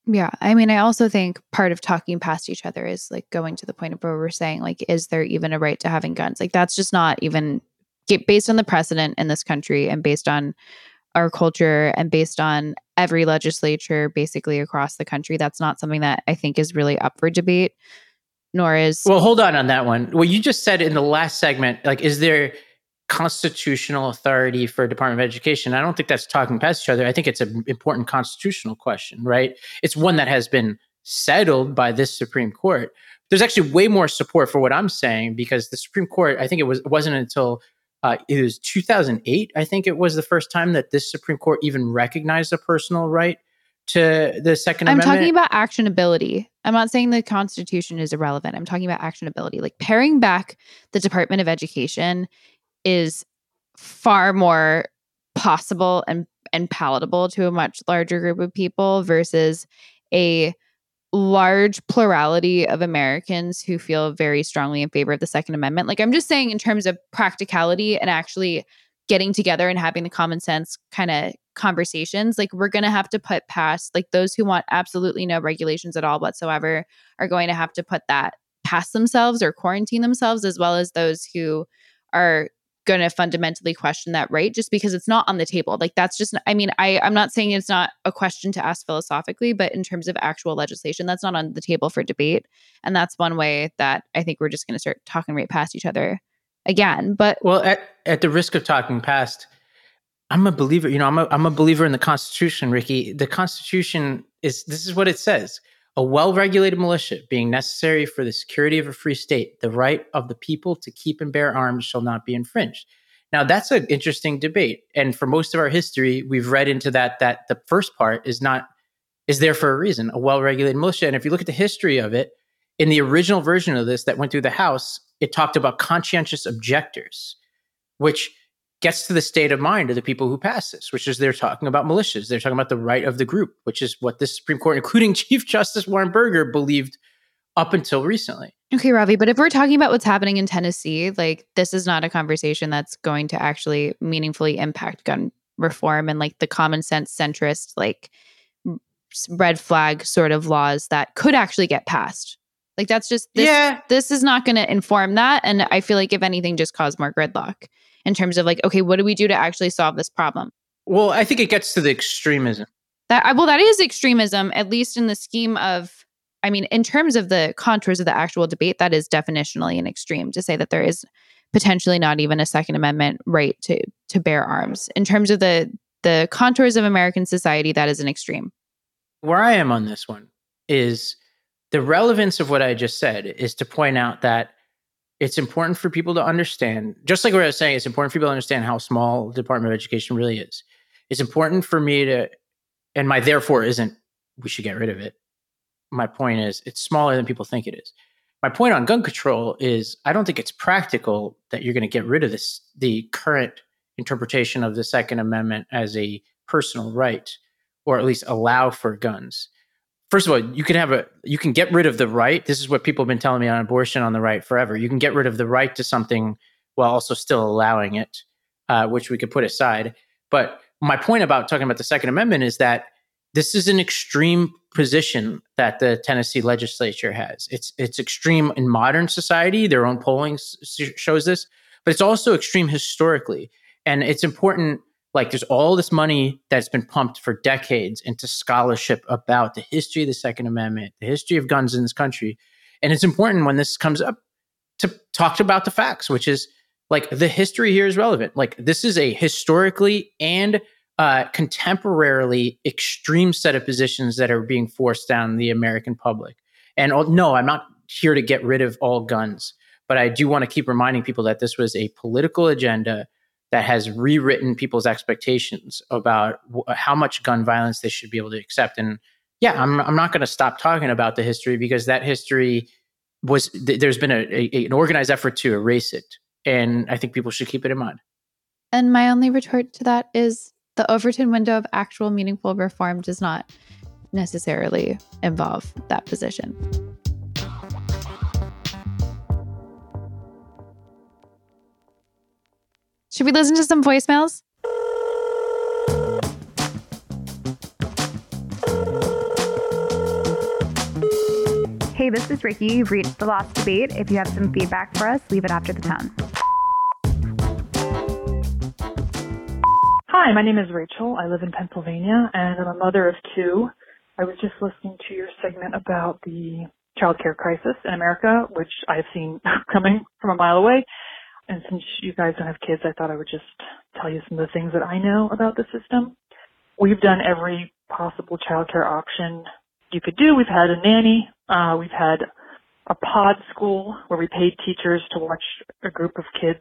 B: Yeah. I mean, I also think part of talking past each other is like going to the point of where we're saying, like, is there even a right to having guns? Like, that's just not even based on the precedent in this country and based on our culture and based on every legislature basically across the country. That's not something that I think is really up for debate, nor is.
A: Well, hold on on that one. What you just said in the last segment, like, is there constitutional authority for Department of Education. I don't think that's talking past each other. I think it's an important constitutional question, right? It's one that has been settled by this Supreme Court. There's actually way more support for what I'm saying because the Supreme Court, I think it was it wasn't until uh, it was 2008, I think it was the first time that this Supreme Court even recognized a personal right to the Second
B: I'm
A: Amendment.
B: talking about actionability. I'm not saying the Constitution is irrelevant. I'm talking about actionability. Like paring back the Department of Education is far more possible and and palatable to a much larger group of people versus a large plurality of Americans who feel very strongly in favor of the Second Amendment. Like, I'm just saying, in terms of practicality and actually getting together and having the common sense kind of conversations, like, we're going to have to put past, like, those who want absolutely no regulations at all whatsoever are going to have to put that past themselves or quarantine themselves, as well as those who are going to fundamentally question that right just because it's not on the table. Like that's just i mean i i'm not saying it's not a question to ask philosophically but in terms of actual legislation that's not on the table for debate. And that's one way that i think we're just going to start talking right past each other again. But
A: well at, at the risk of talking past i'm a believer you know i'm a, I'm a believer in the constitution Rikki the constitution is this is what it says a well regulated militia being necessary for the security of a free state, the right of the people to keep and bear arms shall not be infringed. Now, that's an interesting debate. And for most of our history, we've read into that that the first part is not is there for a reason, a well regulated militia. And if you look at the history of it, in the original version of this that went through the House, it talked about conscientious objectors, which gets to the state of mind of the people who pass this, which is they're talking about militias. They're talking about the right of the group, which is what the Supreme Court, including [laughs] Chief Justice Warren Burger, believed up until recently.
B: Okay, Ravi, but if we're talking about what's happening in Tennessee, like this is not a conversation that's going to actually meaningfully impact gun reform and like the common sense centrist like red flag sort of laws that could actually get passed. Like that's just this, yeah. This is not going to inform that, and I feel like if anything, just cause more gridlock in terms of like, okay, what do we do to actually solve this problem?
A: Well, I think it gets to the extremism.
B: That well, that is extremism, at least in the scheme of. I mean, in terms of the contours of the actual debate, that is definitionally an extreme to say that there is potentially not even a Second Amendment right to to bear arms. In terms of the the contours of American society, that is an extreme.
A: Where I am on this one is the relevance of what I just said is to point out that it's important for people to understand, just like what I was saying, it's important for people to understand how small the Department of Education really is. It's important for me to, and my therefore isn't we should get rid of it. My point is it's smaller than people think it is. My point on gun control is I don't think it's practical that you're going to get rid of this the current interpretation of the Second Amendment as a personal right, or at least allow for guns first of all, you can have a you can get rid of the right. This is what people have been telling me on abortion on the right forever. You can get rid of the right to something while also still allowing it, uh, which we could put aside. But my point about talking about the Second Amendment is that this is an extreme position that the Tennessee legislature has. It's it's extreme in modern society. Their own polling s- shows this, but it's also extreme historically, and it's important like there's all this money that's been pumped for decades into scholarship about the history of the second amendment the history of guns in this country. And it's important when this comes up to talk about the facts which is like the history here is relevant. Like this is a historically and uh, contemporarily extreme set of positions that are being forced down the american public. And no i'm not here to get rid of all guns but i do want to keep reminding people that this was a political agenda that has rewritten people's expectations about w- how much gun violence they should be able to accept. And yeah, I'm I'm not going to stop talking about the history because that history was th- there's been a, a, an organized effort to erase it, and I think people should keep it in mind.
B: And my only retort to that is the Overton window of actual meaningful reform does not necessarily involve that position. Should we listen to some voicemails?
C: Hey, this is Rikki. You've reached the Lost Debate. If you have some feedback for us, leave it after the tone.
D: Hi, my name is Rachel. I live in Pennsylvania and I'm a mother of two. I was just listening to your segment about the childcare crisis in America, which I've seen [laughs] coming from a mile away. And since you guys don't have kids, I thought I would just tell you some of the things that I know about the system. We've done every possible childcare option you could do. We've had a nanny. Uh, we've had a pod school where we paid teachers to watch a group of kids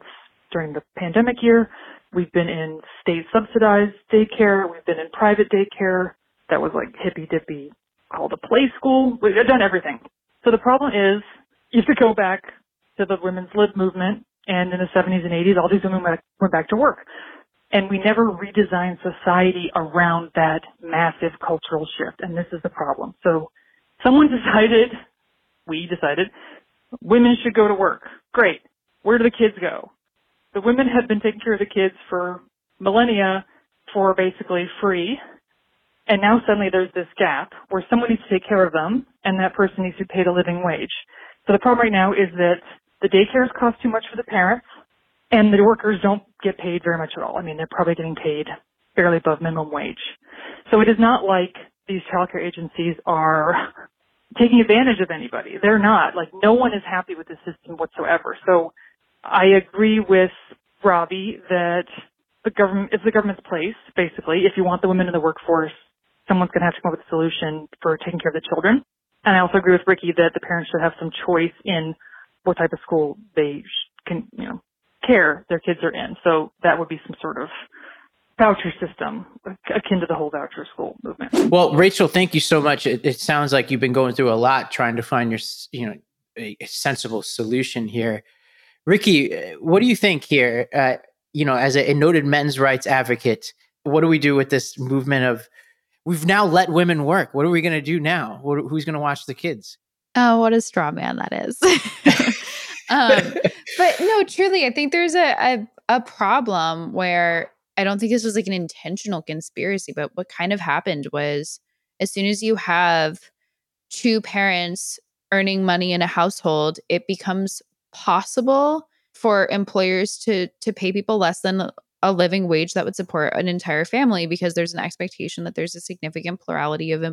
D: during the pandemic year. We've been in state subsidized daycare. We've been in private daycare that was like hippy dippy called a play school. We've done everything. So the problem is you have to go back to the women's lib movement and in the 70s and 80s, all these women went, back to work. And we never redesigned society around that massive cultural shift. And this is the problem. So someone [laughs] decided, we decided, women should go to work. Great. Where do the kids go? The women have been taking care of the kids for millennia for basically free. And now suddenly there's this gap where someone needs to take care of them and that person needs to be paid a living wage. So the problem right now is that the daycares cost too much for the parents, and the workers don't get paid very much at all. I mean, they're probably getting paid barely above minimum wage. So it is not like these childcare agencies are taking advantage of anybody. They're not. Like, no one is happy with the system whatsoever. So I agree with Robbie that the government is the government's place, basically. If you want the women in the workforce, someone's going to have to come up with a solution for taking care of the children. And I also agree with Rikki that the parents should have some choice in what type of school they can, you know, care their kids are in. So that would be some sort of voucher system akin to the whole voucher school movement.
A: Well, Rachel, thank you so much. It, it sounds like you've been going through a lot trying to find your, you know, a, sensible solution here. Rikki, what do you think here? Uh, you know, as a, a noted men's rights advocate, what do we do with this movement of we've now let women work? What are we going to do now? What, who's going to watch the kids?
B: Oh, what a straw man that is. [laughs] um, but no, truly, I think there's a, a, a problem where I don't think this was like an intentional conspiracy, but what kind of happened was as soon as you have two parents earning money in a household, it becomes possible for employers to to pay people less than a living wage that would support an entire family because there's an expectation that there's a significant plurality of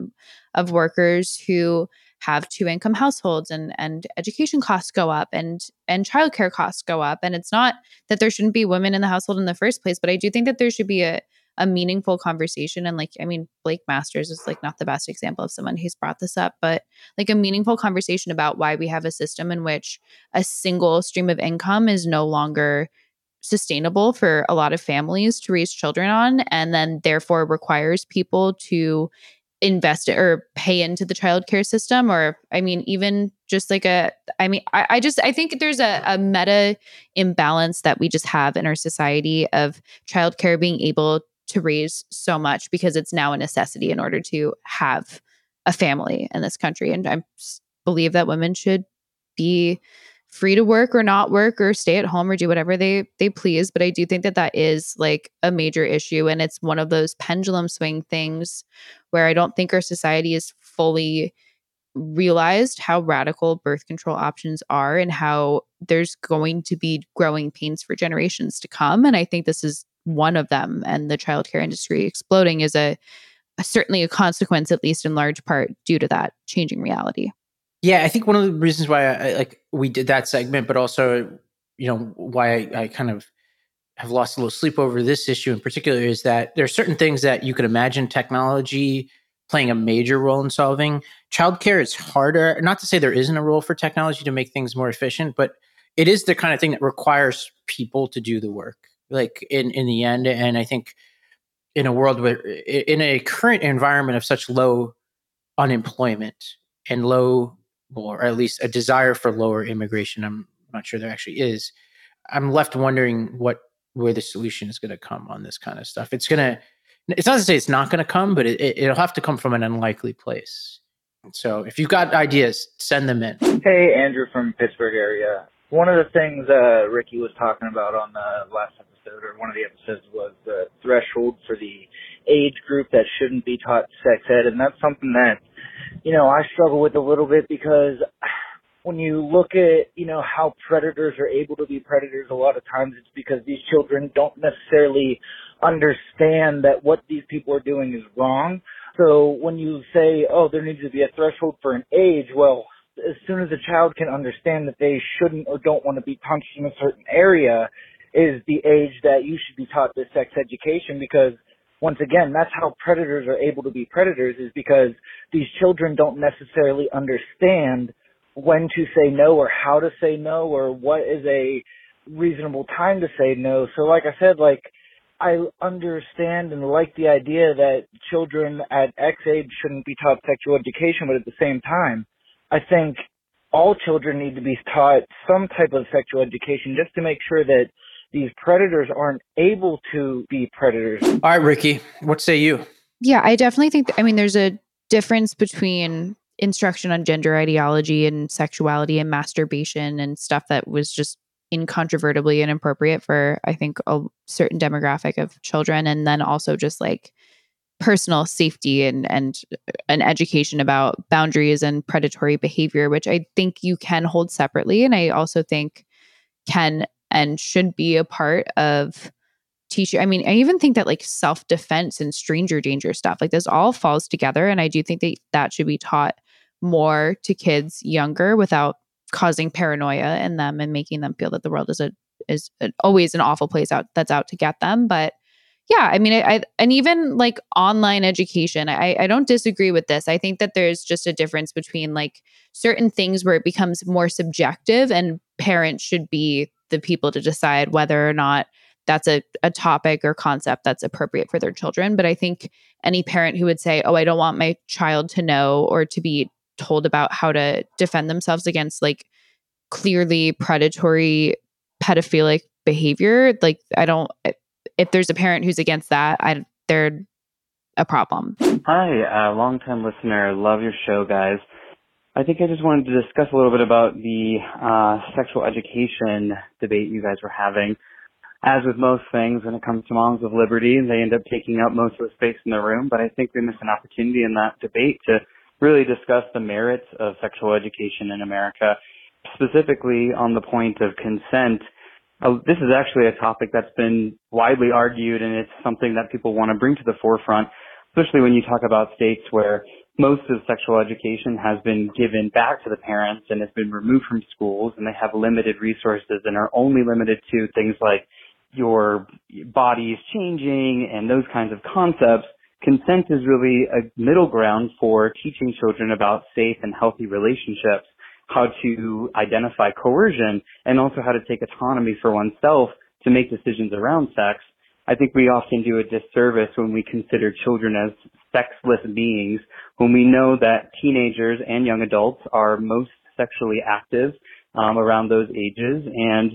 B: of workers who have two income households and and education costs go up and and childcare costs go up. And it's not that there shouldn't be women in the household in the first place but I do think that there should be a a meaningful conversation. And like i mean blake masters is like not the best example of someone who's brought this up but like a meaningful conversation about why we have a system in which a single stream of income is no longer sustainable for a lot of families to raise children on and then therefore requires people to invest or pay into the childcare system or i mean even just like a i mean i, I just i think there's a, a meta imbalance that we just have in our society of childcare being able to raise so much because it's now a necessity in order to have a family in this country. And I believe that women should be free to work or not work or stay at home or do whatever they they please but i do think that that is like a major issue and it's one of those pendulum swing things where i don't think our society is fully realized how radical birth control options are and how there's going to be growing pains for generations to come and i think this is one of them and the childcare industry exploding is a, a certainly a consequence at least in large part due to that changing reality.
A: Yeah i think one of the reasons why I, like we did that segment but also you know why I, I kind of have lost a little sleep over this issue in particular is that there are certain things that you could imagine technology playing a major role in solving. Childcare is harder. Not to say there isn't a role for technology to make things more efficient, but it is the kind of thing that requires people to do the work like in in the end and i think in a world where in a current environment of such low unemployment and low or at least a desire for lower immigration i'm not sure there actually is i'm left wondering what where the solution is going to come on this kind of stuff. It's going to it's not to say it's not going to come but it, it'll have to come from an unlikely place. So if you've got ideas send them in.
E: Hey andrew from pittsburgh area. One of the things uh, Rikki was talking about on the last episode episode or one of the episodes was the threshold for the age group that shouldn't be taught sex ed and that's something that you know I struggle with a little bit because when you look at you know how predators are able to be predators a lot of times it's because these children don't necessarily understand that what these people are doing is wrong. So when you say oh there needs to be a threshold for an age well as soon as a child can understand that they shouldn't or don't want to be punched in a certain area, is the age that you should be taught this sex education because once again, that's how predators are able to be predators is because these children don't necessarily understand when to say no or how to say no or what is a reasonable time to say no. So like I said, like I understand and like the idea that children at X age shouldn't be taught sexual education, but at the same time, I think all children need to be taught some type of sexual education just to make sure that these predators aren't able to be predators.
A: All right, Rikki, what say you?
B: Yeah, I definitely think, I mean, there's a difference between instruction on gender ideology and sexuality and masturbation and stuff that was just incontrovertibly inappropriate for, I think, a certain demographic of children. And then also just like, personal safety and and uh, an education about boundaries and predatory behavior which i think you can hold separately and i also think can and should be a part of teaching. I mean, I even think that like self defense and stranger danger stuff, like this all falls together. And I do think that that should be taught more to kids younger without causing paranoia in them and making them feel that the world is a is a, always an awful place out that's out to get them. But yeah, I mean, I, I and even like online education, I, I don't disagree with this. I think that there's just a difference between like certain things where it becomes more subjective and parents should be the people to decide whether or not that's a, a topic or concept that's appropriate for their children. But I think any parent who would say, Oh, I don't want my child to know or to be told about how to defend themselves against like clearly predatory pedophilic behavior, like I don't if there's a parent who's against that, I they're a problem.
F: Hi, uh, long time listener. Love your show, guys. I think I just wanted to discuss a little bit about the uh, sexual education debate you guys were having. as with most things when it comes to moms of liberty, they end up taking up most of the space in the room. But I think we miss an opportunity in that debate to really discuss the merits of sexual education in America, specifically on the point of consent. Uh, this is actually a topic that's been widely argued and it's something that people want to bring to the forefront, especially when you talk about states where most of sexual education has been given back to the parents and has been removed from schools and they have limited resources and are only limited to things like your body is changing and those kinds of concepts. Consent is really a middle ground for teaching children about safe and healthy relationships, how to identify coercion, and also how to take autonomy for oneself to make decisions around sex. I think we often do a disservice when we consider children as sexless beings, when we know that teenagers and young adults are most sexually active um, around those ages, and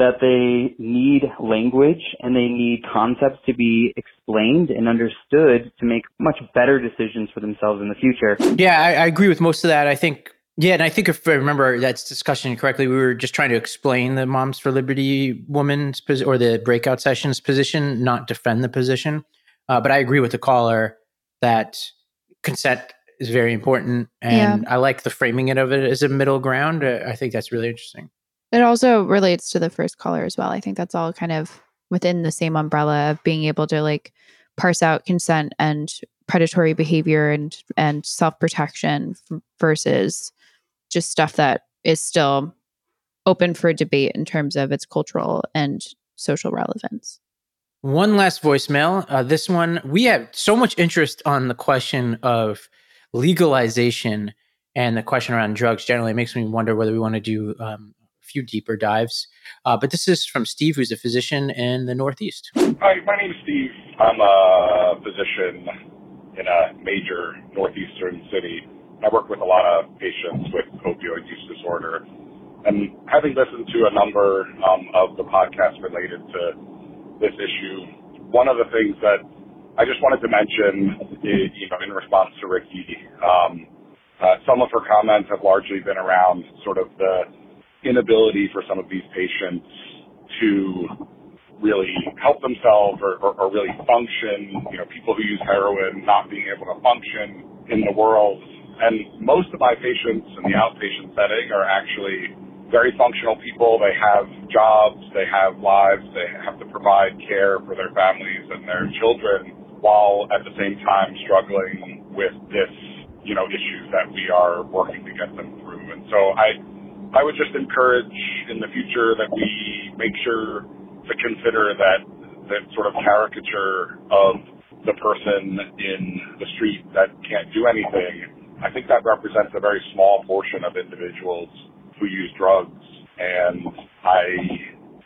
F: that they need language and they need concepts to be explained and understood to make much better decisions for themselves in the future.
A: Yeah, I, I agree with most of that. I think yeah, and I think if I remember that discussion correctly, we were just trying to explain the Moms for Liberty woman's position or the breakout sessions position, not defend the position. Uh, but I agree with the caller that consent is very important, and yeah. I like the framing it of it as a middle ground. Uh, I think that's really interesting.
B: It also relates to the first caller as well. I think that's all kind of within the same umbrella of being able to like parse out consent and predatory behavior and and self protection versus just stuff that is still open for debate in terms of its cultural and social relevance.
A: One last voicemail. Uh, this one, we have so much interest on the question of legalization and the question around drugs generally. It makes me wonder whether we want to do um, few deeper dives. Uh, but this is from Steve, who's a physician in the Northeast.
G: Hi, my name is Steve. I'm a physician in a major Northeastern city. I work with a lot of patients with opioid use disorder. And having listened to a number um, of the podcasts related to this issue, one of the things that I just wanted to mention, is, you know, in response to Rikki, um, uh, some of her comments have largely been around sort of the inability for some of these patients to really help themselves or, or, or really function, you know, people who use heroin not being able to function in the world. And most of my patients in the outpatient setting are actually very functional people. They have jobs, they have lives, they have to provide care for their families and their children while at the same time struggling with this, you know, issues that we are working to get them through. And so I, I would just encourage in the future that we make sure to consider that that sort of caricature of the person in the street that can't do anything. I think that represents a very small portion of individuals who use drugs, and I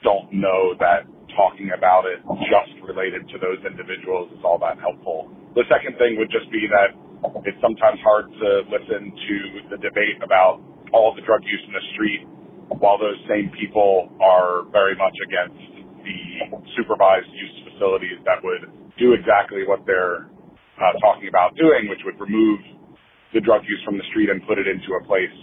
G: don't know that talking about it just related to those individuals is all that helpful. The second thing would just be that it's sometimes hard to listen to the debate about all the drug use in the street, while those same people are very much against the supervised use facilities that would do exactly what they're uh, talking about doing, which would remove the drug use from the street and put it into a place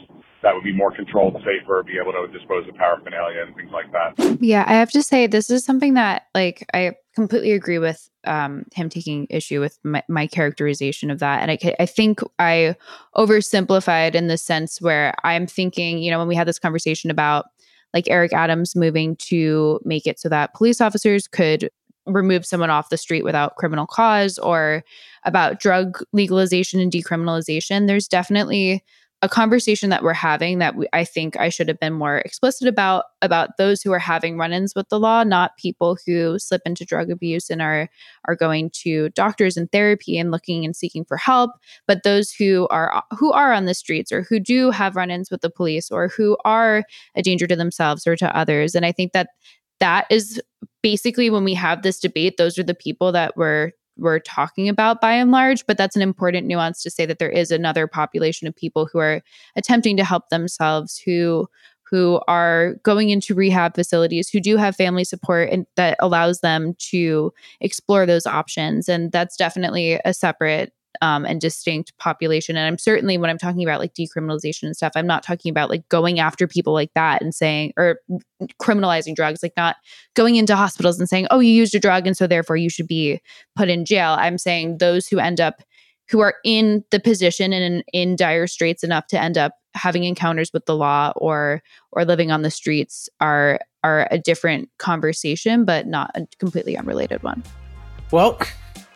G: that would be more controlled, safer, be able to dispose of paraphernalia and things like that.
B: Yeah, I have to say this is something that like I completely agree with um, him taking issue with my, my, characterization of that, and I I think I oversimplified in the sense where I'm thinking, you know, when we had this conversation about like Eric Adams moving to make it so that police officers could remove someone off the street without criminal cause or about drug legalization and decriminalization there's definitely a conversation that we're having that we, I think I should have been more explicit about about those who are having run-ins with the law, not people who slip into drug abuse and are are going to doctors and therapy and looking and seeking for help, but those who are who are on the streets or who do have run-ins with the police or who are a danger to themselves or to others. And I think that that is basically when we have this debate, those are the people that we're we're talking about by and large, but that's an important nuance to say that there is another population of people who are attempting to help themselves who who are going into rehab facilities who do have family support and that allows them to explore those options. And that's definitely a separate um, and distinct population. And I'm certainly when I'm talking about like decriminalization and stuff, I'm not talking about like going after people like that and saying or criminalizing drugs, like not going into hospitals and saying, oh, you used a drug and so therefore you should be put in jail. I'm saying those who end up who are in the position and in, in dire straits enough to end up having encounters with the law or or living on the streets are are a different conversation but not a completely unrelated one
A: well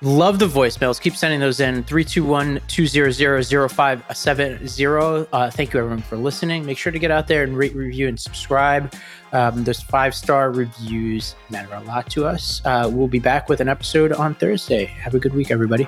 A: love the voicemails. Keep sending those in. 321-200-0570 uh, thank you everyone for listening. Make sure to get out there and rate review and subscribe. Um, those five star reviews matter a lot to us. Uh, we'll be back with an episode on thursday. Have a good week everybody